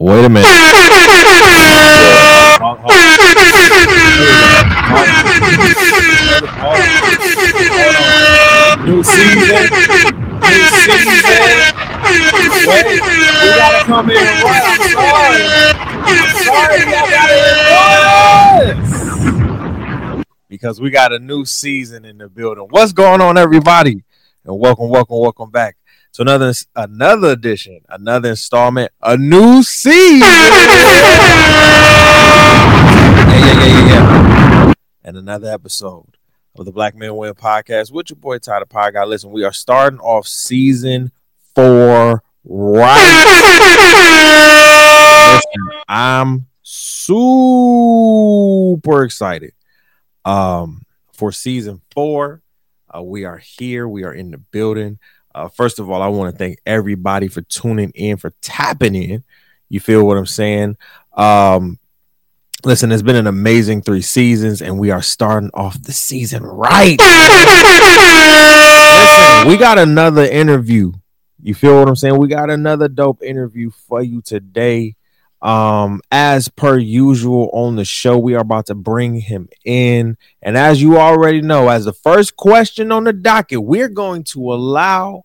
Wait a minute. New season. New season. Wait, we gotta come in right. I'm sorry. Sorry, y'all gotta because we got a new season in the building. What's going on, everybody? And welcome, welcome, welcome back to another another edition, another installment, a new season. yeah, yeah, yeah, yeah. And another episode of the Black Men Win podcast with your boy Tyler Pie Guy. Listen, we are starting off season four right. Listen, I'm super excited um, for season four. Uh, we are here. We are in the building. Uh, first of all, I want to thank everybody for tuning in, for tapping in. You feel what I'm saying? Um, listen, it's been an amazing three seasons, and we are starting off the season right. listen, we got another interview. You feel what I'm saying? We got another dope interview for you today. Um, as per usual on the show, we are about to bring him in. And as you already know, as the first question on the docket, we're going to allow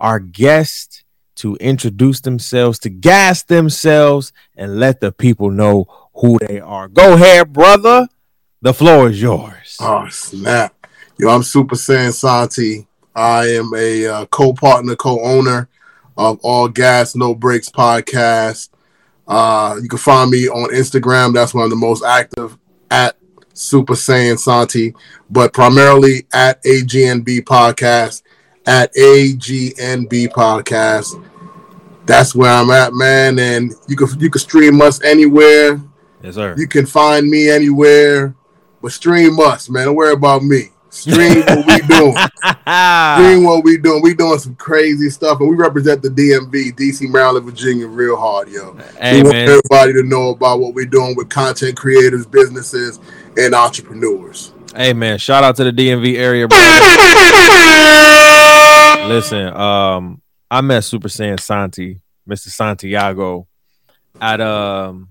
our guest to introduce themselves, to gas themselves, and let the people know who they are. Go ahead, brother. The floor is yours. Oh snap! Yo, I'm Super Seyan Santi. I am a uh, co-partner, co-owner of All Gas No Breaks podcast. Uh, you can find me on Instagram. That's one of the most active at Super Seyan Santi, but primarily at AGNB podcast. At AGNB podcast. That's where I'm at, man. And you can you can stream us anywhere. Yes, sir. You can find me anywhere, but stream us, man. Don't worry about me. Stream what we doing. Stream what we doing. We doing some crazy stuff, and we represent the DMV, DC, Maryland, Virginia, real hard, yo. Hey, we want man. everybody to know about what we're doing with content creators, businesses, and entrepreneurs. Hey man, shout out to the DMV area, bro. Listen, um, I met Super Seyan Santi, Mr. Santiago, at um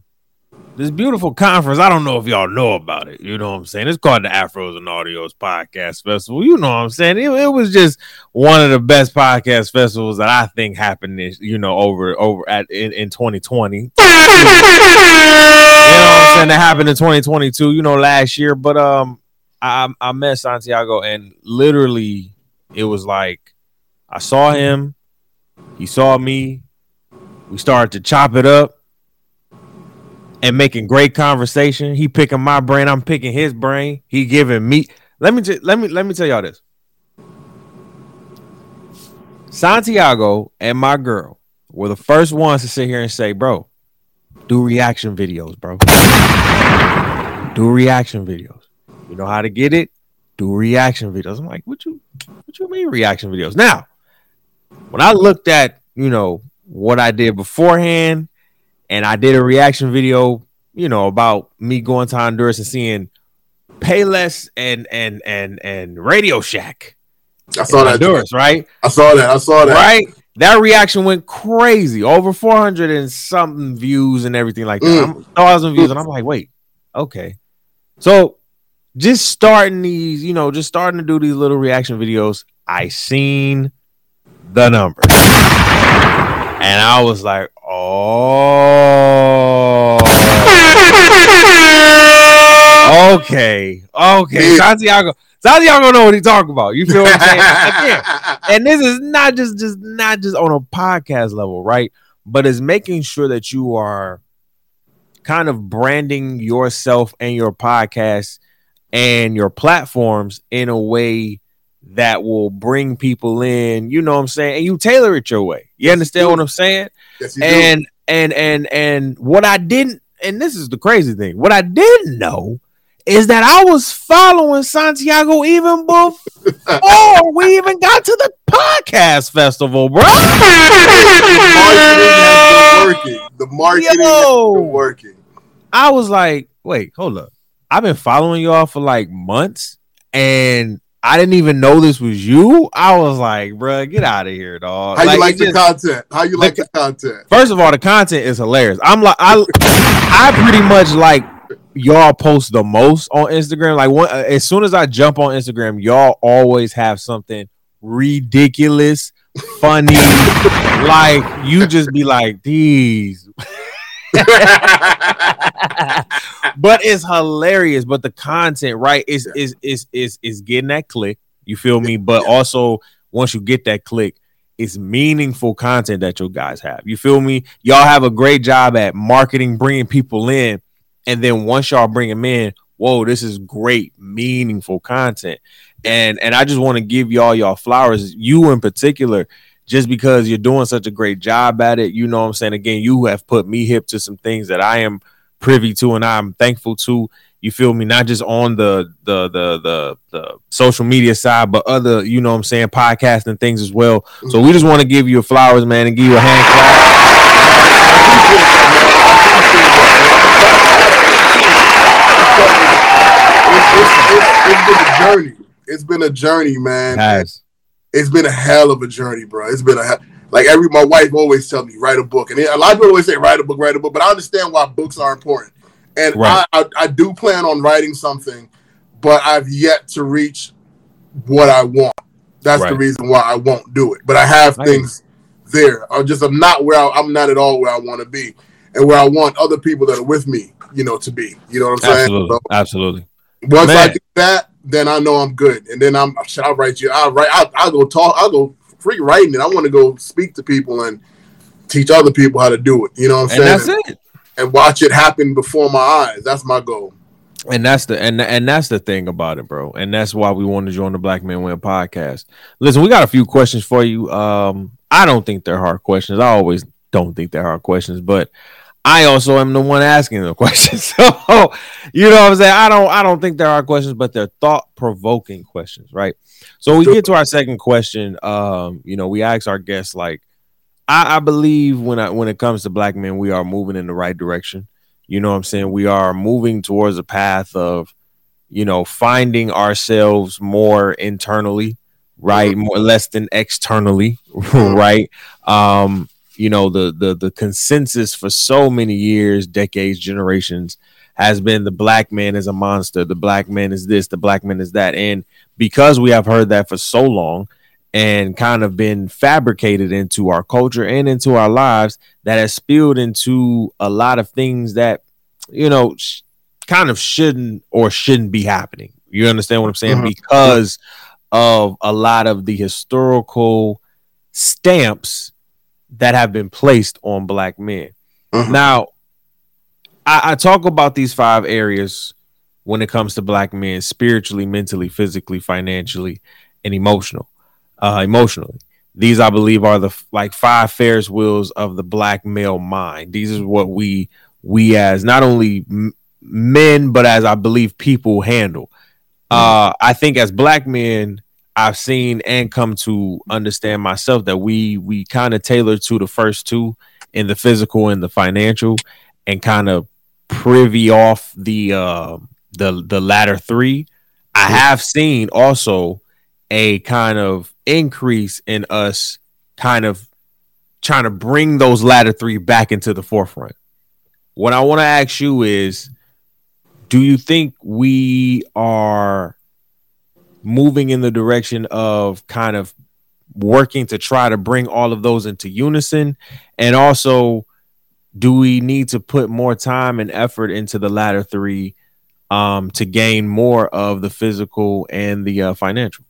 this beautiful conference. I don't know if y'all know about it. You know what I'm saying? It's called the Afros and Audios Podcast Festival. You know what I'm saying? It, it was just one of the best podcast festivals that I think happened this, you know, over over at in, in 2020. You know what I'm saying? That happened in 2022, you know, last year. But um I I met Santiago and literally it was like I saw him, he saw me, we started to chop it up and making great conversation. He picking my brain, I'm picking his brain. He giving me let me t- let me let me tell y'all this. Santiago and my girl were the first ones to sit here and say, bro, do reaction videos, bro. Do reaction videos. You know how to get it? Do reaction videos. I'm like, what you what you mean reaction videos? Now, when I looked at, you know, what I did beforehand, and I did a reaction video, you know, about me going to Honduras and seeing Payless and and and and Radio Shack. I saw that. Honduras, right? I saw that. I saw that. Right? That reaction went crazy. Over 400 and something views and everything like that. Mm. I'm- thousand views. And I'm like, wait, okay. So just starting these, you know, just starting to do these little reaction videos, I seen the number. And I was like, oh. Okay. Okay. Santiago. Santiago know what he talking about. You feel what I'm saying? Again, and this is not just just not just on a podcast level, right? But it's making sure that you are kind of branding yourself and your podcast and your platforms in a way that will bring people in, you know what I'm saying? And you tailor it your way. You understand what I'm saying? Yes, you do. And and and and what I didn't and this is the crazy thing. What I didn't know is that I was following Santiago even before we even got to the podcast festival, bro. the marketing has been working. The marketing Yo. working. I was like, wait, hold up. I've been following y'all for like months, and I didn't even know this was you. I was like, bruh, get out of here, dog. How you like the just- content? How you like the content? First of all, the content is hilarious. I'm like, I, I pretty much like y'all post the most on Instagram. Like, one, uh, as soon as I jump on Instagram, y'all always have something ridiculous, funny. like, you just be like, these. but it's hilarious. But the content, right, is is is is is getting that click. You feel me? But also, once you get that click, it's meaningful content that you guys have. You feel me? Y'all have a great job at marketing, bringing people in, and then once y'all bring them in, whoa, this is great, meaningful content. And and I just want to give y'all y'all flowers, you in particular, just because you're doing such a great job at it. You know what I'm saying? Again, you have put me hip to some things that I am privy to and I'm thankful to. You feel me? Not just on the the the the the social media side, but other, you know what I'm saying, podcasting things as well. So we just want to give you a flowers, man, and give you a hand clap. It's, it's, it's, it's been a journey. It's been a journey, man. Guys. It's been a hell of a journey, bro. It's been a hell. Like every my wife always tell me write a book, and a lot of people always say write a book, write a book. But I understand why books are important, and Right. I, I I do plan on writing something, but I've yet to reach what I want. That's the reason why I won't do it. But I have I things there. I'm just I'm not where I, I'm not at all where I want to be, and where I want other people that are with me, you know, to be. You know what I'm saying? Absolutely. So Absolutely. once I Man. do that, then I know I'm good, and then I'm I'll write you. I'll write. I'll, I'll go talk. I'll go free writing it. I want to go speak to people and teach other people how to do it. You know what I'm And saying? that's it. and watch it happen before my eyes. That's my goal. And that's the and and that's the thing about it, bro. And that's why we want to join the Black Men Win podcast. Listen, we got a few questions for you. Um, I don't think they're hard questions. I always don't think they're hard questions, but I also am the one asking the questions. So you know what I'm saying? I don't I don't think there are questions, but they're thought provoking questions, right? So we get to our second question. Um, you know, we ask our guests like I, I believe when I when it comes to black men, we are moving in the right direction. You know what I'm saying? We are moving towards a path of, you know, finding ourselves more internally, right? More less than externally, right? Um, you know, the the the consensus for so many years, decades, generations has been the black man is a monster, the black man is this, the black man is that. And because we have heard that for so long and kind of been fabricated into our culture and into our lives, that has spilled into a lot of things that, you know, sh- kind of shouldn't or shouldn't be happening. You understand what I'm saying? Mhm. Because of a lot of the historical stamps that have been placed on black men. Mhm. Now, I, I talk about these five areas when it comes to black men spiritually, mentally, physically, financially, and emotional. Uh, emotionally, these I believe are the like five Ferris wheels of the black male mind. These is what we we as not only m- men but as I believe people handle. Uh, I think as black men, I've seen and come to understand myself that we we kind of tailor to the first two in the physical and the financial, and kind of privy off the uh, the the latter three. I have seen also a kind of increase in us kind of trying to bring those latter three back into the forefront. What I want to ask you is do you think we are moving in the direction of kind of working to try to bring all of those into unison and also do we need to put more time and effort into the latter three um to gain more of the physical and the uh, financial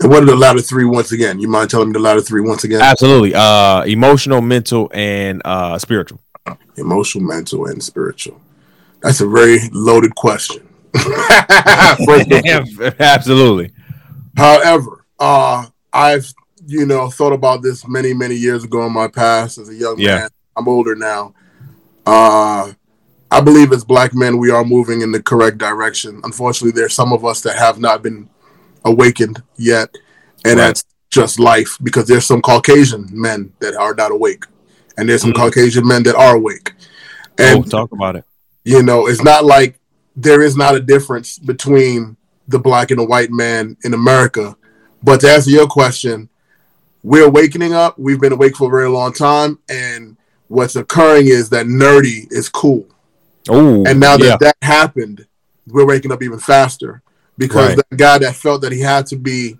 And what are the latter three once again? You mind telling me the latter three once again? absolutely uh emotional mental and uh spiritual Emotional, mental, and spiritual. That's a very loaded question. First of all. absolutely However, uh, I've you know thought about this many many years ago in my past as a young Yeah. man. I'm older now. Uh, I believe as black men we are moving in the correct direction. Unfortunately, there's some of us that have not been awakened yet, and Right. that's just life. Because there's some Caucasian men that are not awake, and there's some Mhm. Caucasian men that are awake. oh, And talk about it you know, it's not like there is not a difference between the black and the white man in America. But to answer your question, we're wakening up. We've been awake for a very long time, and what's occurring is that nerdy is cool. Oh, And now that yeah. that happened, we're waking up even faster because Right. the guy that felt that he had to be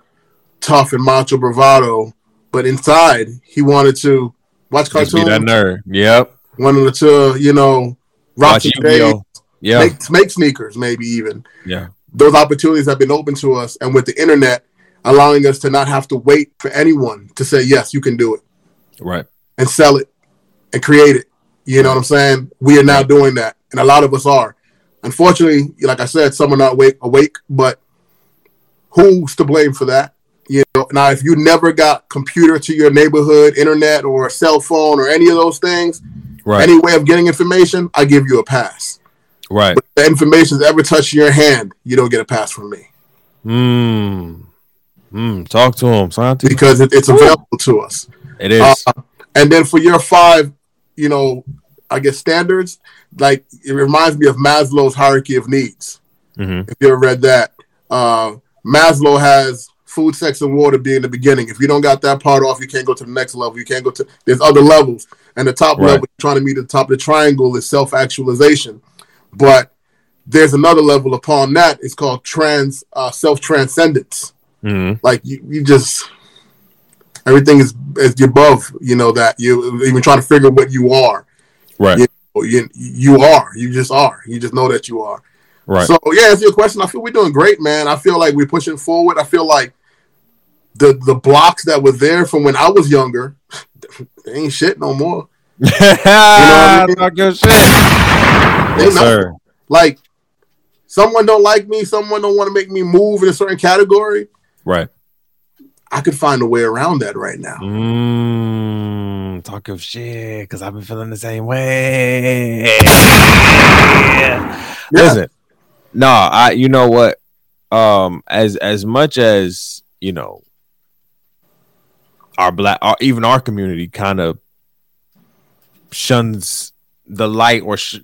tough and macho bravado, but inside he wanted to watch Just be that cartoons, nerd. Yep. wanted to you know rock Watch days, Yeah. make, make sneakers, maybe even. yeah. Those opportunities have been open to us, and with the internet allowing us to not have to wait for anyone to say yes, you can do it Right. and sell it and create it. You know what I'm saying? We are now doing that, and a lot of us are. Unfortunately, like I said, some are not awake, awake, but who's to blame for that? You know, now if you never got computer to your neighborhood, internet, or a cell phone, or any of those things, Right. any way of getting information, I give you a pass. Right. But if the information's ever touched your hand, you don't get a pass from me Mm. Mm. Talk to him, Santi. because it, it's available to us. It is. Uh, and then for your five, you know, I guess standards, like it reminds me of Maslow's hierarchy of needs. Mhm. If you ever read that, uh, Maslow has food, sex, and water being the beginning. If you don't got that part off, you can't go to the next level. You can't go to. There's other levels, and the top Right. level, trying to meet the top of the triangle, is self-actualization. But there's another level upon that. It's called trans uh, self-transcendence Mhm. like you, you just everything is is above you know that you even trying to figure what you are Right. Yeah. you, you are you just are you just know that you are Right. so yeah answer your question i feel we're doing great man i feel like we're pushing forward i feel like the the blocks that were there from when i was younger they ain't shit no more I mean? Talk your shit. They Yes, not- sir. like someone don't like me someone don't want to make me move in a certain category Right. i could find a way around that right now Mm, talk of shit because I've been feeling the same way. Yeah. Listen, no, I. You know what? Um, as as much as you know, our black, our, even our community, kind of shuns the light or sh-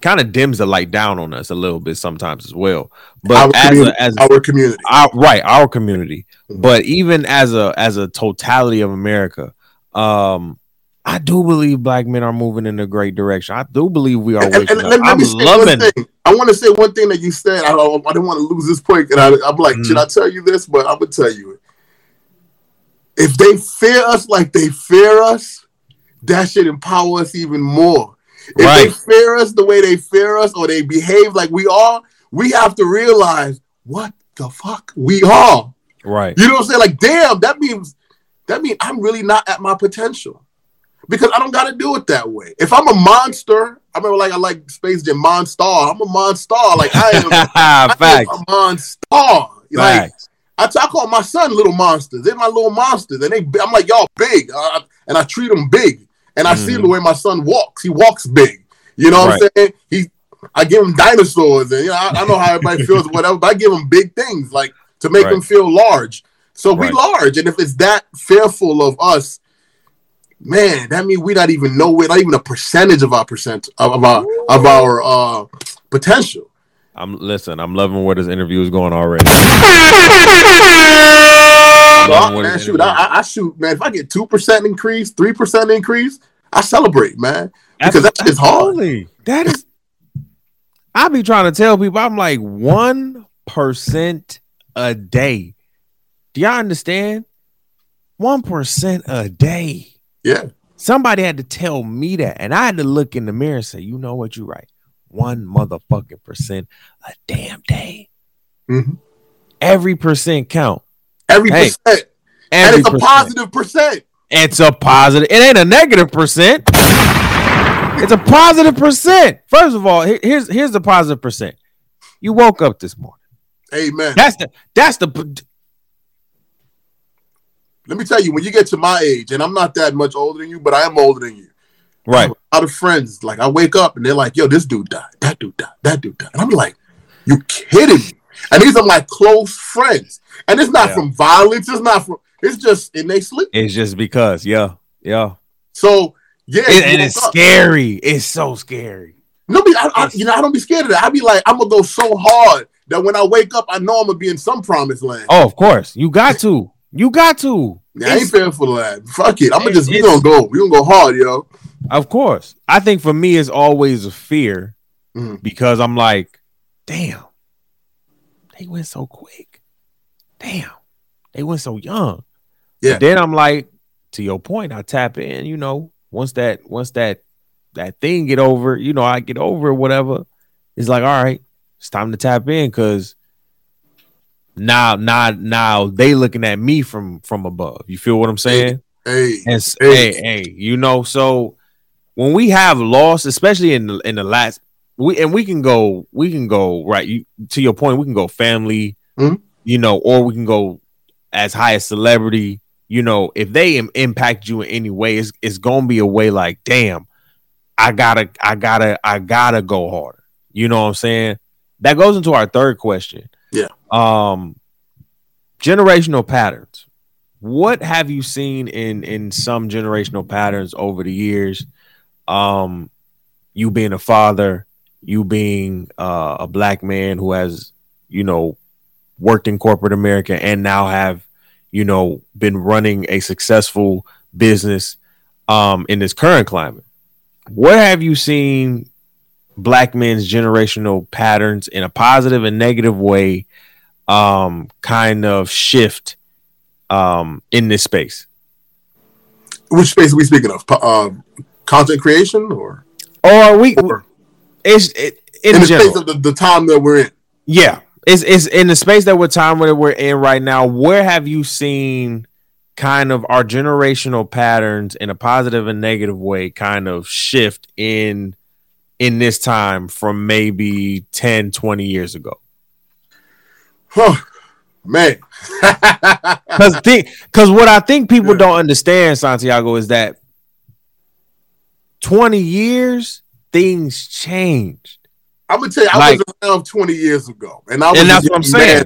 kind of dims the light down on us a little bit sometimes as well. But our as a, as our community our right our community Mhm. but even as a as a totality of america um i do believe black men are moving in a great direction i do believe we are And- and up. let, let i'm loving. I want to say one thing that you said. I, I, I didn't want to lose this point, and I, I'm like, Mhm. should I tell you this? But I'm gonna tell you it. If they fear us like they fear us, that should empower us even more. If Right. they fear us the way they fear us, or they behave like we are, we have to realize what the fuck we are. right You know what I'm saying? Like, damn, that means that means I'm really not at my potential. Because I don't gotta do it that way. If I'm a monster, I remember like I like Space Jam Monster. I'm a monster. Like I am, I am a monster. Like facts I, t- I call my son little monsters. They're my little monsters, and they I'm like y'all big, uh, and I treat them big. And I see Mhm. the way my son walks. He walks big. You know what I'm saying? He I give him dinosaurs, and you know I, I know how everybody feels or whatever, but I give him big things like to make Right. them feel large. So we large, and if it's that fearful of us, man, that means we not even know we're not even a percentage of our percent of, of our of our uh potential. i'm listen i'm loving where this interview is going already where man, shoot, I, I- I shoot, man. If I get two percent increase, three percent increase, I celebrate, man. Because that shit's hard. That is. I be trying to tell people I'm like one percent a day. Do y'all understand? One percent a day. Yeah, Somebody had to tell me that, and I had to look in the mirror and say, "You know what? You're right. One motherfucking percent a damn day. Mhm. Every percent count. every Hey, percent, and Every it's a percent. positive percent. It's a positive. It ain't a negative percent. It's a positive percent. First of all, here's here's the positive percent. You woke up this morning. Amen. That's the that's the Let me tell you, when you get to my age, and I'm not that much older than you, but I am older than you. right. A lot of friends, like I wake up and they're like, "Yo, this dude died. That dude died. That dude died." And I'm like, "You kidding me?" And these are my close friends, and it's not Yeah. from violence. It's not from. It's just in they sleep. It's just because, yeah, yeah. So yeah, It- and it's up. scary. It's so scary. No, I, I, you know, I don't be scared of that. I be like, I'm gonna go so hard that when I wake up, I know I'm gonna be in some promised land. Oh, of course. You got to. You got to. Yeah, I ain't fearful of that. Fuck it. I'm gonna just we gonna go. We gonna go hard, yo. Of course. I think for me it's always a fear Mhm. because I'm like, damn, they went so quick. Damn, they went so young. Yeah. But then I'm like, to your point, I tap in, you know, once that once that that thing get over, you know, I get over it, whatever. It's like, all right, it's time to tap in because now, now, now they looking at me from from above. You feel what I'm saying? Hey, Hey. hey, hey, you know, so when we have loss, especially in the in the last we and we can go, we can go right. You to your point, we can go family, Mhm. you know, or we can go as high as celebrity. You know, if they Im- impact you in any way, it's it's gonna be a way like, damn, I gotta, I gotta, I gotta go harder. You know what I'm saying? That goes into our third question. Yeah. Um, generational patterns what have you seen in in some generational patterns over the years um you being a father you being uh, a black man who has you know worked in corporate america and now have you know been running a successful business um in this current climate. Where have you seen black men's generational patterns in a positive and negative way um kind of shift um in this space? Which space are we speaking of? Uh, content creation or, or we or it's it, in, in the general. space of the, the time that we're in? yeah it's it's in the space that we're time where we're in right now where have you seen kind of our generational patterns in a positive and negative way kind of shift in in this time from maybe 10 20 years ago Huh, man. because because what i think people Yeah. don't understand santiago is that 20 years things changed I'm gonna tell you, I Like- was around 20 years ago, and I was And that's what I'm saying.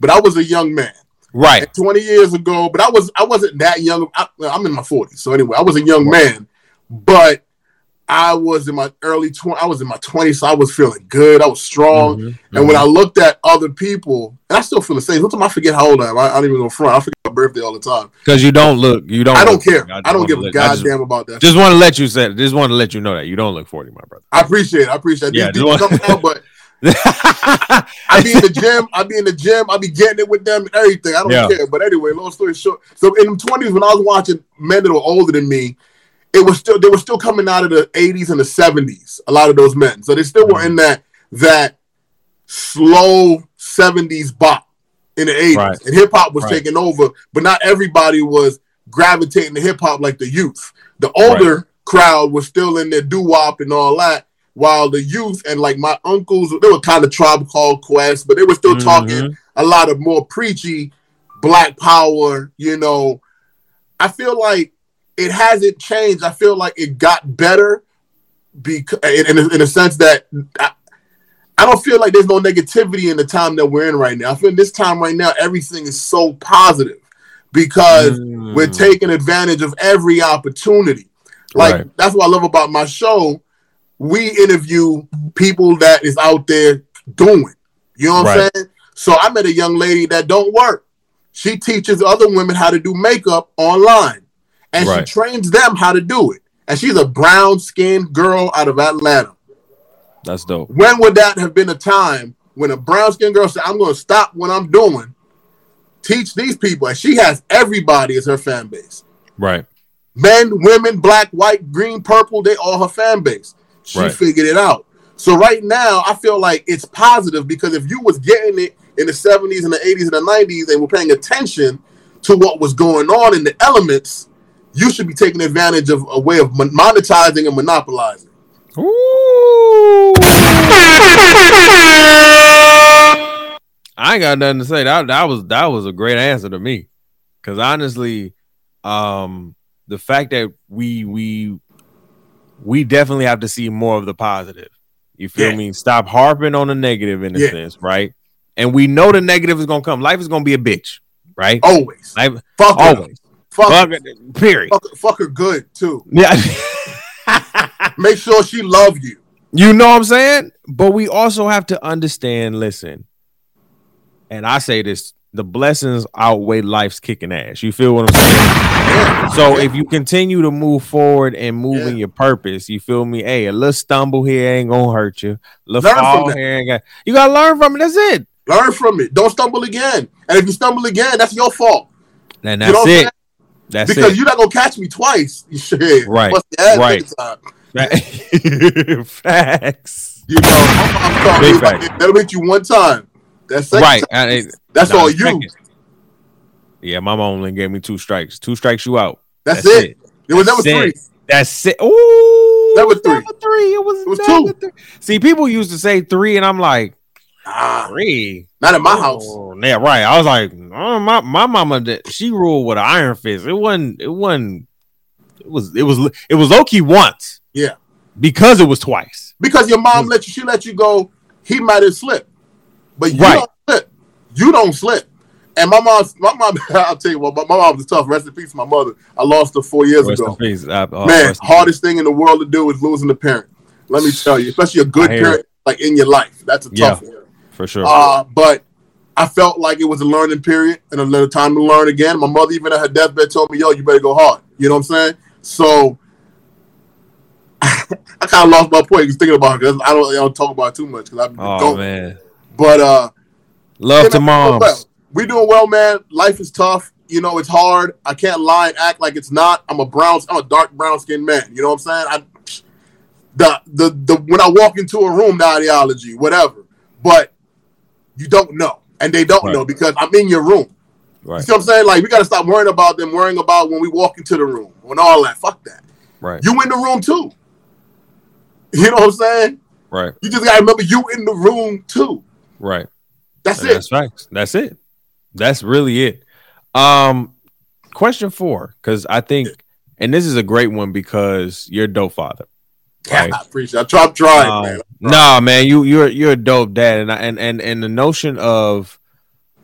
but I was a young man. right And 20 years ago, but I was I wasn't that young. I, I'm in my 40s, so anyway, I was a young man, but I was in my early 20s. I was in my 20s, so I was feeling good. I was strong. Mhm, And when mhm. I looked at other people, and I still feel the same. Sometimes I forget how old I am. I, I don't even go front. I forget my birthday all the time. Because you don't look, you don't. I don't care. 40. I, don't give a I goddamn about that. Just want to let you say. Just want to let you know that you don't look forty, my brother. I appreciate it. I appreciate it. Yeah, These want- come out, but I be in the gym. I be in the gym. I be getting it with them and everything. I don't Yeah. care. But anyway, long story short. So in the twenties, when I was watching men that were older than me, it was still they were still coming out of the eighties and the seventies. A lot of those men, so they still were in that that slow seventies bop in the eighties, Right. and hip hop was Right. taking over. But not everybody was gravitating to hip hop like the youth. The older crowd was still in their doo wop and all that while the youth and like my uncles, they were kind of tribe called Quest, but they were still Mhm. talking a lot of more preachy black power. You know, I feel like it hasn't changed. I feel like it got better because in, in, a, in a sense that I, I don't feel like there's no negativity in the time that we're in right now. I feel this time right now, everything is so positive because we're Mm. taking advantage of every opportunity. Like Right. that's what I love about my show. We interview people that is out there doing. You know what I'm saying? So I met a young lady that don't work. She teaches other women how to do makeup online, and Right. she trains them how to do it. And she's a brown skinned girl out of Atlanta. That's dope. When would that have been a time when a brown skinned girl said, "I'm going to stop what I'm doing, teach these people," and she has everybody as her fan base Right. men, women, black, white, green, purple, they all her fan base. She Right. figured it out. So right now, I feel like it's positive because if you was getting it in the 70s and the 80s and the 90s and were paying attention to what was going on in the elements, you should be taking advantage of a way of monetizing and monopolizing. Ooh. I ain't got nothing to say. That that was that was a great answer to me. Cause honestly, um, the fact that we we we definitely have to see more of the positive. You feel Yeah. me? Stop harping on the negative in a Yeah. sense, right? And we know the negative is gonna come. Life is gonna be a bitch, right? Always. Life Fuck her. always. Fuck, Fuck it, period. fuck, fuck her good, too. Yeah. Make sure she love you. You know what I'm saying? But we also have to understand, listen, and I say this: the blessings outweigh life's kicking ass. You feel what I'm saying? So if you continue to move forward and move Yeah. in your purpose, you feel me? Hey, a little stumble here ain't gonna hurt you. A little Learn from fall here ain't got. You gotta learn from it. That's it. Learn from it. Don't stumble again. And if you stumble again, that's your fault. And You know that's it. That's because it. you're not gonna catch me twice. Shit. Right, right. Facts. You know, I'm, I'm sorry. Big It's like, fact. That'll hit you one time. That's Right. time, it- that's all you. second. Yeah, my mom only gave me two strikes. Two strikes, you out. That's, That's it. It was never That's three. it. That's it. Ooh, it was three. Three. It was, It was two. Three. See, people used to say three, and I'm like Ah, three. not in my house. Oh, yeah, right. I was like, oh, my my mama did. She ruled with an iron fist. It wasn't. It wasn't. It was. It was. It was low key once. Yeah. because it was twice. Because your mom let you, she let you go. He might have slipped, but you Right. don't slip. You don't slip. And my mom, my mom, I'll tell you what, my, my mom was tough. Rest in peace, my mother. I lost her four years Rest ago. Uh, uh, Man, hardest thing in the world to do is losing a parent. Let me tell you, especially a good I parent like in your life. That's a Yeah. tough one. For sure. Uh, but I felt like it was a learning period and a little time to learn again. My mother, even at her deathbed, told me, "Yo, you better go hard." You know what I'm saying? So I kind of lost my point just thinking about it 'cause I don't, I don't talk about it too much because I've been oh going. man, But uh, love to moms. well, we doing well, man. Life is tough. You know, it's hard. I can't lie and act like it's not. I'm a brown, I'm a dark brown skinned man. You know what I'm saying? I the the the when I walk into a room, the ideology, whatever. But you don't know, and they don't Right. know because I'm in your room. You Right, see what I'm saying? Like we gotta stop worrying about them, worrying about when we walk into the room and all that. Fuck that. right, You in the room too. You know what I'm saying? right, You just gotta remember you in the room too. right. That's And it. That's facts. That's it. That's really it. Um, question four, because I think, and this is a great one because you're a dope father. Right. I appreciate. It. I try, I'm trying, Um, man. Nah, man, you you're you're a dope dad, and I- and and and the notion of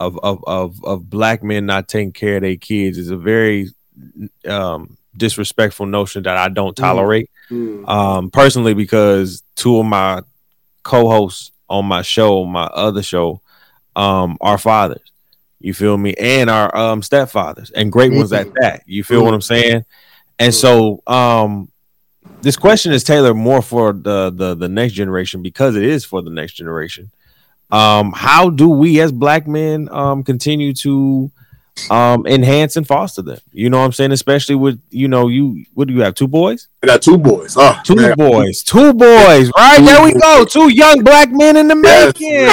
of of of of black men not taking care of their kids is a very um disrespectful notion that I don't tolerate. Mm. Um, personally, because two of my co-hosts on my show, my other show, um, are fathers. You feel me? And our um stepfathers and great ones at that. You feel what I'm saying? And so um this question is tailored more for the the the next generation because it is for the next generation. Um, how do we as black men um continue to um enhance and foster them? You know what I'm saying? Especially with you know, you what do you have? Two boys? I got two boys. Oh, Two man. boys, two boys, right? Two There we go. Two young black men in the Yes, making.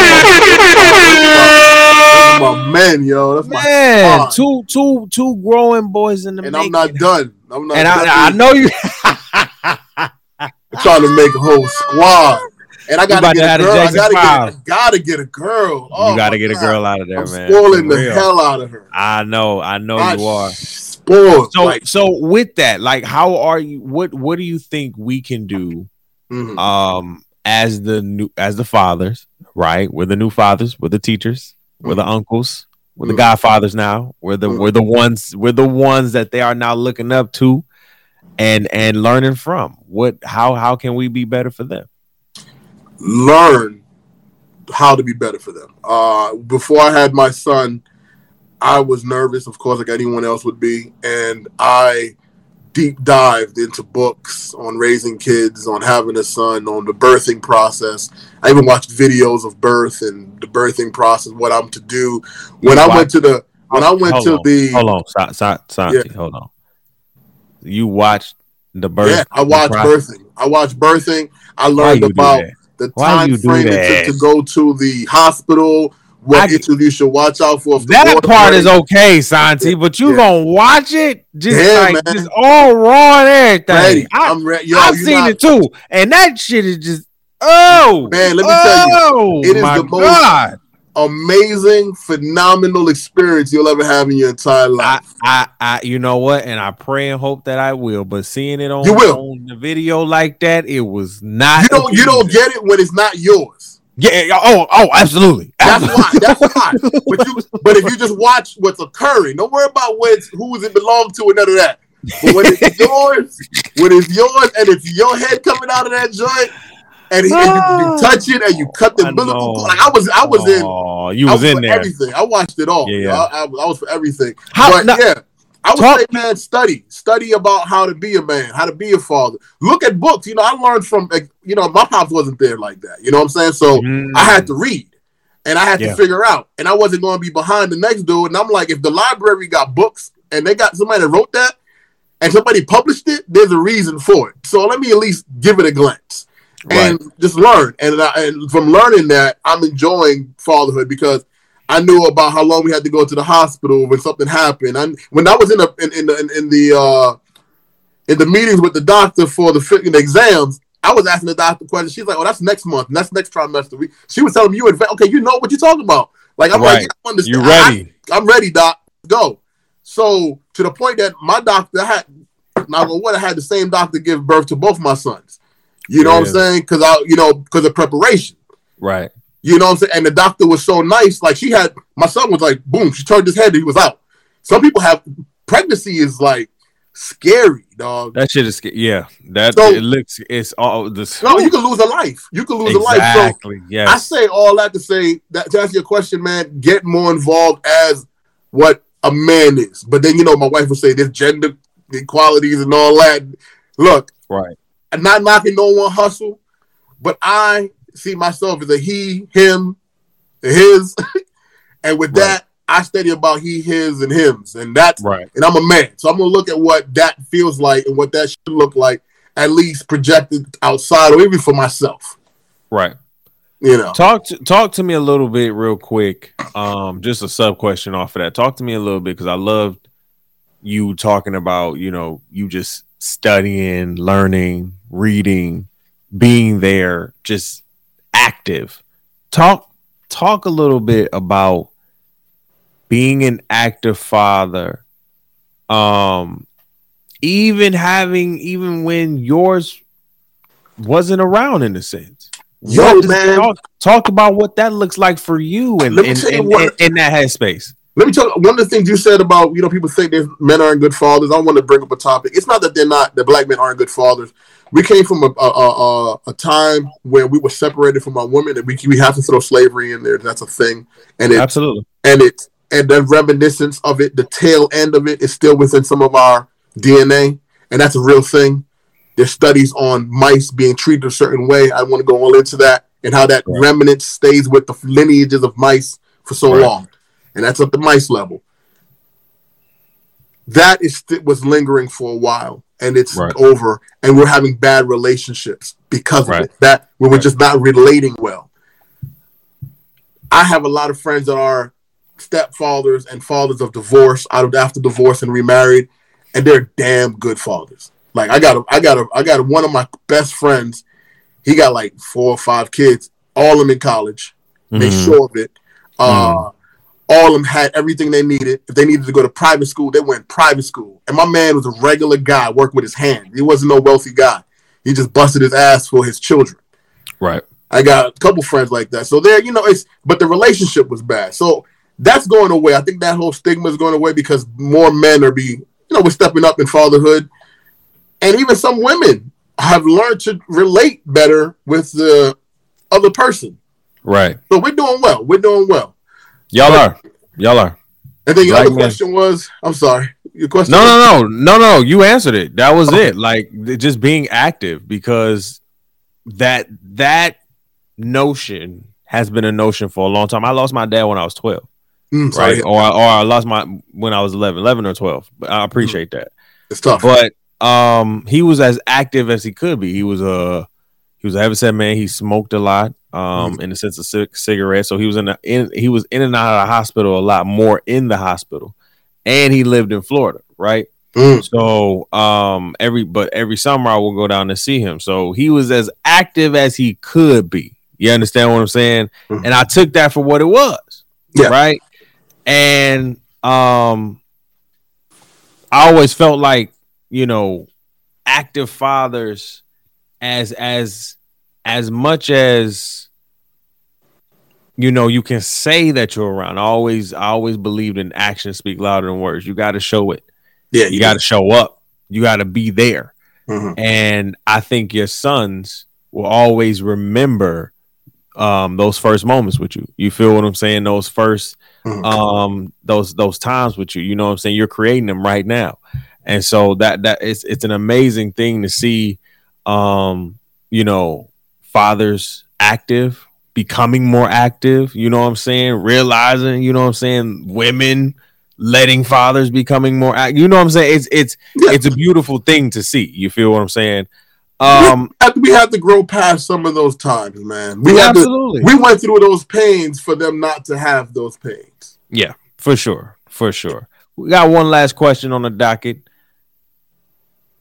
My man, yo. That's my Man, squad. two two two growing boys in the and making. I'm not done. I'm not and. I, I know you trying to make a whole squad. And I gotta get a girl. I gotta get, gotta get a girl. Oh you got to my get a girl out of there, I'm man. spoiling the hell out of her. I know, I know I you are. Spoiled. So like, so with that, like how are you what what do you think we can do mhm. um as the new as the fathers, right? We're the new fathers, we're the teachers, we're the uncles, we're the Mhm. godfathers now. We're the Mhm. we're the ones we're the ones that they are now looking up to and and learning from. What how how can we be better for them? learn how to be better for them. Uh, before I had my son, I was nervous, of course, like anyone else would be, and I deep dived into books on raising kids, on having a son, on the birthing process. I even watched videos of birth and the birthing process, what I'm to do. When I went to the when I went Hold to on, the Hold on, Sa- Sa- Santi, hold on. You watched the birth. yeah, I watched birthing. I watched birthing. I learned about the Why time frame it took to go to the hospital, what I- issues you should watch out for. That part is okay, Santi, but you Yeah. gonna watch it just Yeah, like man. just all raw and everything. ready. I, I'm ready. Yo, I've seen not- it too, and that shit is just oh Man, let me tell you, oh, it is my the most- God. Amazing, phenomenal experience you'll ever have in your entire life. I, I, you know what? And I pray and hope that I will. But seeing it on, You will. on the video like that, it was not. you don't you don't get it when it's not yours. Yeah. Oh, oh, absolutely. That's why. That's why. But you but if you just watch what's occurring, don't worry about what's who's it belong to and none of that. But when it's yours, when it's yours, and it's your head coming out of that joint, and he, No. you touch it and you cut the I umbilical cord. Like I was, I was in. Oh, you I was in for there. Everything. I watched it all. Yeah, Yeah, yeah. I, I, I was for everything. How- but now- yeah, I would Talk- say, man, study, study about how to be a man, how to be a father. Look at books. You know, I learned from, like, you know, my pops wasn't there like that. You know what I'm saying? So Mm. I had to read. And I had Yeah. to figure out, and I wasn't going to be behind the next dude. And I'm like, if the library got books and they got somebody that wrote that, and somebody published it, there's a reason for it. So let me at least give it a glance and just learn. And, I, and from learning that, I'm enjoying fatherhood because I knew about how long we had to go to the hospital when something happened. And when I was in the in, in the in, the uh, in the meetings with the doctor for the, the exams, I was asking the doctor questions. She's like, "Oh, that's next month. And that's next trimester." We, she was telling me, "You adva- okay? You know what you're talking about?" Like I'm Right. like, I understand. You I- ready? I'm ready, doc. Go. So to the point that my doctor had, now what I had the same doctor give birth to both my sons. You know what I'm saying? Because I, you know, because of preparation. Right. You know what I'm saying? And the doctor was so nice. Like she had my son was like, boom, she turned his head and he was out. Some people have pregnancy is like scary, dog. That shit is sca- yeah. That So- it looks it's all this. No, you can lose a life. You can lose a life. So exactly. I say all that to say that to answer your question, man, get more involved as what a man is. But then you know, my wife would say there's gender equalities and all that. Look, right. I'm not knocking no one hustle, but I see myself as a he, him, his, and with Right. that, I study about he, his, and hims, and that's Right. and I'm a man, so I'm gonna look at what that feels like and what that should look like, at least projected outside or even for myself. Right. You know, Talk to talk to me a little bit real quick. Um, just a sub question off of that. Talk to me a little bit because I loved you talking about, you know, you just studying, learning, reading, being there, just active. Talk talk a little bit about being an active father. Um even having even when yours wasn't around in a sense. Yo, man. Talk, talk about what that looks like for you and Let me in, in, what- in, in that headspace. let me tell you one of the things you said about you know people think that men aren't good fathers. I want to bring up a topic. It's not that they're not that black men aren't good fathers. We came from a a, a, a time where we were separated from our women, and we we have to throw slavery in there. That's a thing, and it Absolutely. and it and the reminiscence of it, the tail end of it, is still within some of our DNA, and that's a real thing. There's studies on mice being treated a certain way. I want to go all into that and how that Right. remnant stays with the lineages of mice for so Right. long, and that's at the mice level. That is st- was lingering for a while, and it's Right. over, and we're having bad relationships because of it. That we were Right. just not relating well. I have a lot of friends that are stepfathers and fathers of divorce out of after divorce and remarried, and they're damn good fathers. Like I got a, I got a, I got one of my best friends. He got like four or five kids, all of them in college. They Mhm. sure of it. Uh, All of them had everything they needed. If they needed to go to private school, they went private school. And my man was a regular guy, worked with his hand. He wasn't no wealthy guy. He just busted his ass for his children. Right. I got a couple friends like that. So there, you know, it's but the relationship was bad. So that's going away. I think that whole stigma is going away because more men are be, you know, we're stepping up in fatherhood. And even some women have learned to relate better with the other person. Right. So we're doing well. We're doing well. Y'all are. Y'all are. And then your Black other men. question was, I'm sorry. Your question No, was- no, no, no, no. You answered it. That was it. Like just being active because that that notion has been a notion for a long time. I lost my dad when I was twelve, Mm, sorry. right? Or I- or I lost my when I was 11, 11 or twelve. But I appreciate that. It's tough. But um, he was as active as he could be. He was a he was a heavy set man. He smoked a lot, um, in the sense of cig- cigarettes. So he was in, the, in he was in and out of the hospital a lot more in the hospital, and he lived in Florida, right? Mm, So um every but every summer I will go down to see him. So he was as active as he could be. You understand what I'm saying? Mhm. And I took that for what it was. Yeah. Right. And um I always felt like, you know, active fathers as as as much as you know you can say that you're around. I always I always believed in actions speak louder than words. You got to show it yeah, you got to show up you got to be there Mhm. and i think your sons will always remember um those first moments with you. You feel what I'm saying? Those first Mhm. um those those times with you. You know what I'm saying? You're creating them right now. And so that that it's it's an amazing thing to see um you know fathers active, becoming more active, you know what I'm saying? Realizing, you know what I'm saying, women letting fathers becoming more act. You know what I'm saying? It's it's it's a beautiful thing to see. You feel what I'm saying? Um have to- we have to grow past some of those times, man. We have to. absolutely. We went through those pains for them not to have those pains. Yeah, for sure. For sure. We got one last question on the docket.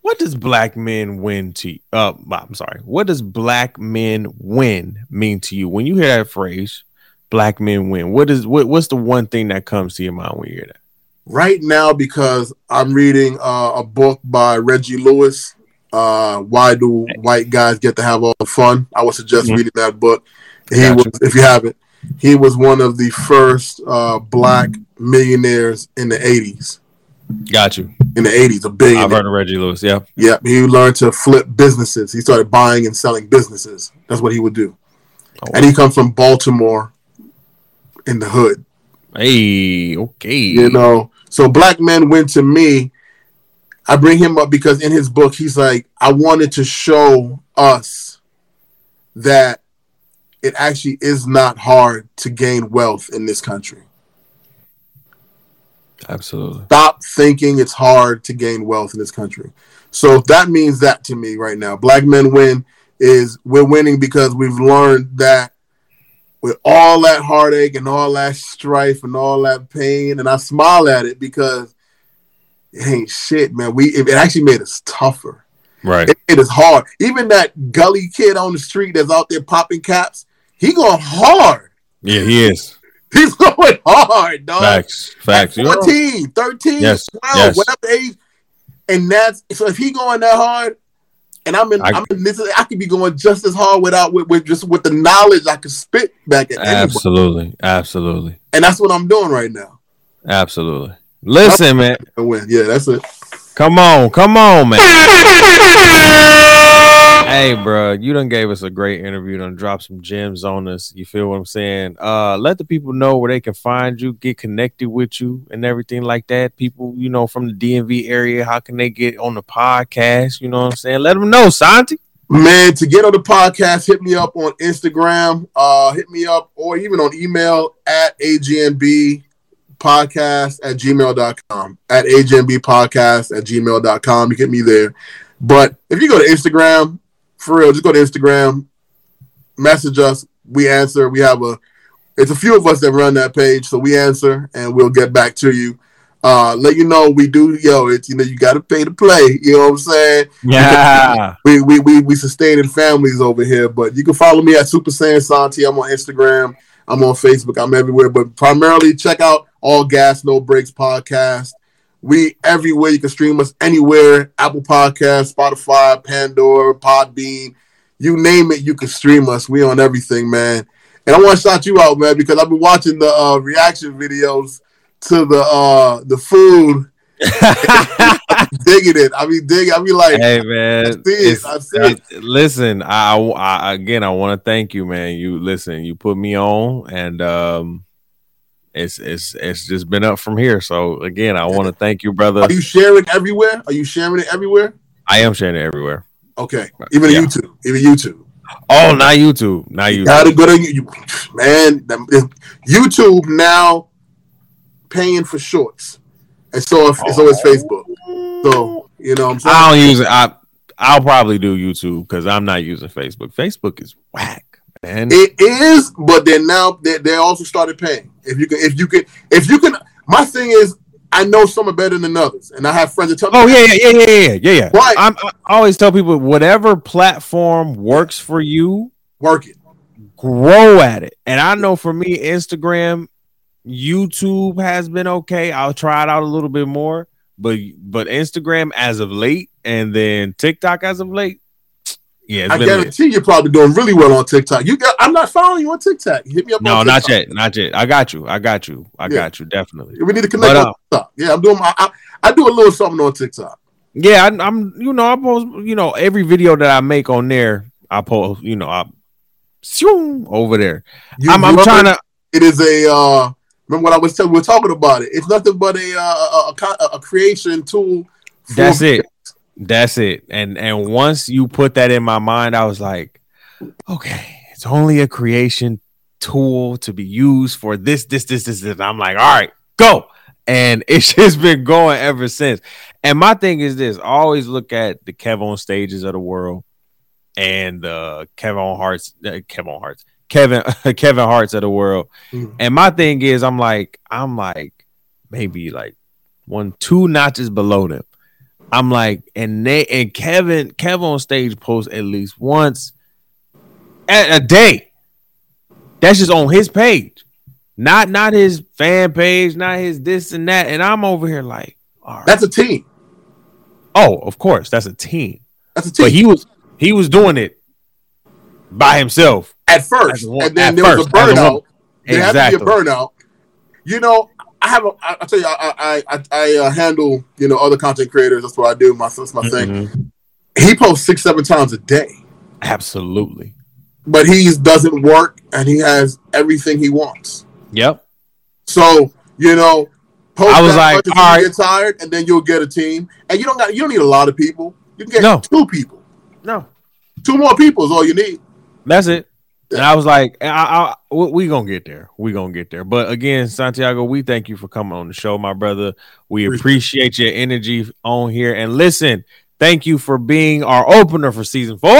What does black men win to you? Uh, I'm sorry. What does black men win mean to you when you hear that phrase? Black men win. What is what? What's the one thing that comes to your mind when you hear that? Right now, because I'm reading uh, a book by Reggie Lewis. Uh, why do white guys get to have all the fun? I would suggest Mhm. reading that book. He Gotcha. was, if you haven't, he was one of the first uh, black millionaires in the '80s. Got you. In the '80s, a I've billionaire. heard of Reggie Lewis. Yeah. Yeah, he learned to flip businesses. He started buying and selling businesses. That's what he would do. Oh, And he comes from Baltimore, in the hood. Hey. Okay. You know, so black men went to me. I bring him up because in his book, he's like, I wanted to show us that it actually is not hard to gain wealth in this country. Absolutely. Stop thinking it's hard to gain wealth in this country. So that means that to me right now. Black men win is we're winning because we've learned that with all that heartache and all that strife and all that pain, and I smile at it because it ain't shit, man. We it actually made us tougher. Right. It, it is hard. Even that gully kid on the street that's out there popping caps, he going hard. Yeah, he is. He's going hard, dog. Facts. Facts. At You're 14, 13, Yes, 12, yes. whatever age. And that's so if he going that hard, and I'm in, I- I, am in this, I could be going just as hard without with, with just with the knowledge I could spit back at anybody. Absolutely. Absolutely. And that's what I'm doing right now. Absolutely. Listen, man. Win. Yeah, that's it. Come on, come on, man. Hey, bro, you done gave us a great interview. Done dropped some gems on us. You feel what I'm saying? Uh, let the people know where they can find you, get connected with you, and everything like that. People, you know, from the DMV area, how can they get on the podcast? You know what I'm saying? Let them know, Santi. Man, to get on the podcast, hit me up on Instagram, uh, hit me up or even on email at AGNB podcast at gmail.com. At AGNB podcast at gmail.com. You get me there. But if you go to Instagram, for real, just go to Instagram, message us. We answer. We have a it's a few of us that run that page, so we answer and we'll get back to you. Uh let you know we do yo, it's you know, you gotta pay to play. You know what I'm saying? Yeah. we we we we sustaining families over here. But you can follow me at Super Seyan Santi. I'm on Instagram. I'm on Facebook. I'm everywhere. But primarily check out All Gas No Breaks podcast. We everywhere. You can stream us anywhere. Apple Podcast, Spotify, Pandora, Podbean. You name it, you can stream us. We on everything, man. And I want to shout you out, man, because I've been watching the uh, reaction videos to the uh, the food. digging it. I mean, dig. I mean, like, hey man, I see it. I see it. Listen, I, I again, I want to thank you, man. You listen, you put me on, and um, it's it's it's just been up from here. So again, I want to thank you, brother. Are you sharing everywhere? Are you sharing it everywhere? I am sharing it everywhere. Okay, even Yeah. YouTube, even YouTube. Oh, not YouTube, not You YouTube. gotta go to you, man. YouTube now paying for shorts, and so if, so is Facebook. So you know, what I'm saying I don't use it. I I'll probably do YouTube because I'm not using Facebook. Facebook is whack, man. it is, but then now they, they also started paying. If you can, if you can, if you can. My thing is, I know some are better than others, and I have friends that tell me, Oh yeah, yeah, yeah, yeah, yeah, yeah, yeah. Right. I'm, I always tell people whatever platform works for you, work it. grow at it. And I know for me, Instagram, YouTube has been okay. I'll try it out a little bit more, but but Instagram as of late, and then TikTok as of late, yeah, I guarantee you're probably doing really well on TikTok. You got, I'm not following you on TikTok. Hit me up. No, not yet, not yet. I got you. I got you. I Yeah. got you. Definitely. We need to connect But, on TikTok. Yeah, I'm doing. My, I, I do a little something on TikTok. Yeah, I, I'm. You know, I post. You know, every video that I make on there, I post, you know, I zoom over there. You I'm, I'm trying it. to. It is a. uh Remember what I was telling? We're talking about it. It's nothing but a uh, a, a, a creation tool. for- That's it. That's it. And and once you put that in my mind, I was like, okay, it's only a creation tool to be used for this, this, this, this. this. I'm like, all right, go. And it's just been going ever since. And my thing is this: I always look at the KevOnStages of the world and uh Kevin Hart's uh, Kevin Hart's Kevin Kevin Hart's of the world. Mhm. And my thing is, I'm like, I'm like maybe like one, two notches below them. I'm like, and they and Kevin, Kevin on stage posts at least once a, a day. That's just on his page, not not his fan page, not his this and that. And I'm over here like, all right. That's a team. oh, of course, that's a team. That's a team. But he was he was doing it by himself. at first, and then at there was a first, as a burnout. There had to be a burnout. You know, I have a. I, I tell you, I I I, I uh, handle you know other content creators. That's what I do. My that's my thing. Mhm. He posts six seven times a day, Absolutely. but he doesn't work, and he has everything he wants. Yep. So you know, post I was like, all right. get tired, and then you'll get a team, and you don't got you don't need a lot of people. You can get No. two people, No. two more people is all you need. That's it. And I was like, I, I, we gonna get there. We gonna get there. But again, Santiago, we thank you for coming on the show, my brother. We appreciate your energy on here. And listen, thank you for being our opener for season four. Hey,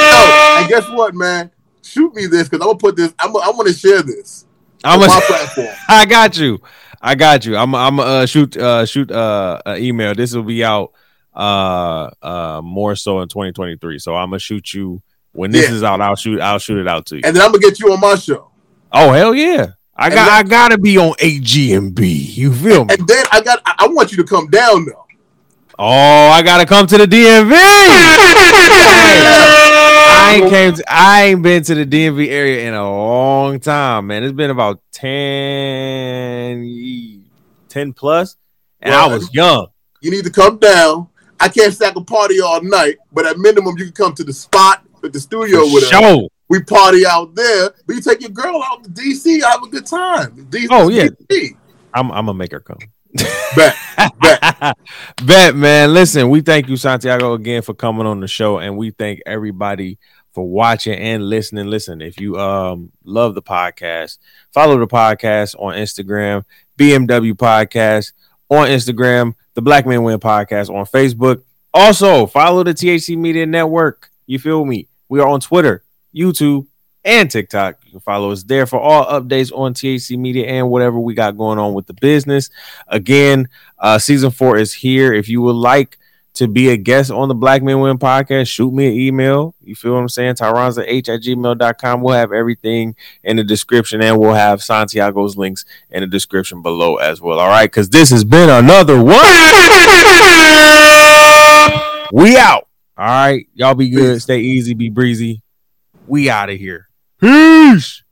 yo, and guess what, man? Shoot me this because I'm gonna put this. I'm, I'm gonna share this I'm on a, my platform. I got you. I got you. I'm I'm uh shoot uh shoot uh an email. This will be out uh uh more so in 2023. So I'm gonna shoot you when this Yeah. is out. I'll shoot I'll shoot it out to you. and then I'm gonna get you on my show. Oh hell yeah. I And got that- I gotta be on AGNB. You feel me? And then I got I, want you to come down though. Oh, I gotta come to the DMV. I ain't came to, I ain't been to the DMV area in a long time, man. It's been about 10, 10 plus, and I was young. You need to come down. I can't stack a party all night, but at minimum you can come to the spot at the studio with us. Show. We party out there. But you take your girl out to DC, have a good time. DC, Oh, yeah. DC. I'm, I'm gonna make her come. Bet. Bet. Bet, man. Listen, we thank you, Santiago, again for coming on the show, and we thank everybody for watching and listening. Listen, if you um love the podcast, follow the podcast on Instagram, BMW Podcast on Instagram, the Black Men Win Podcast on Facebook. Also, follow the THC Media Network. You feel me? We are on Twitter, YouTube, and TikTok. You can follow us there for all updates on THC Media and whatever we got going on with the business. Again, uh, season four is here. If you would like to be a guest on the Black Men Win podcast, shoot me an email. You feel what I'm saying? Tyronza H at gmail.com. We'll have everything in the description and we'll have Santiago's links in the description below as well. All right, because this has been another one. We out. All right. Y'all be good. Peace. Stay easy. Be breezy. We out of here. Peace.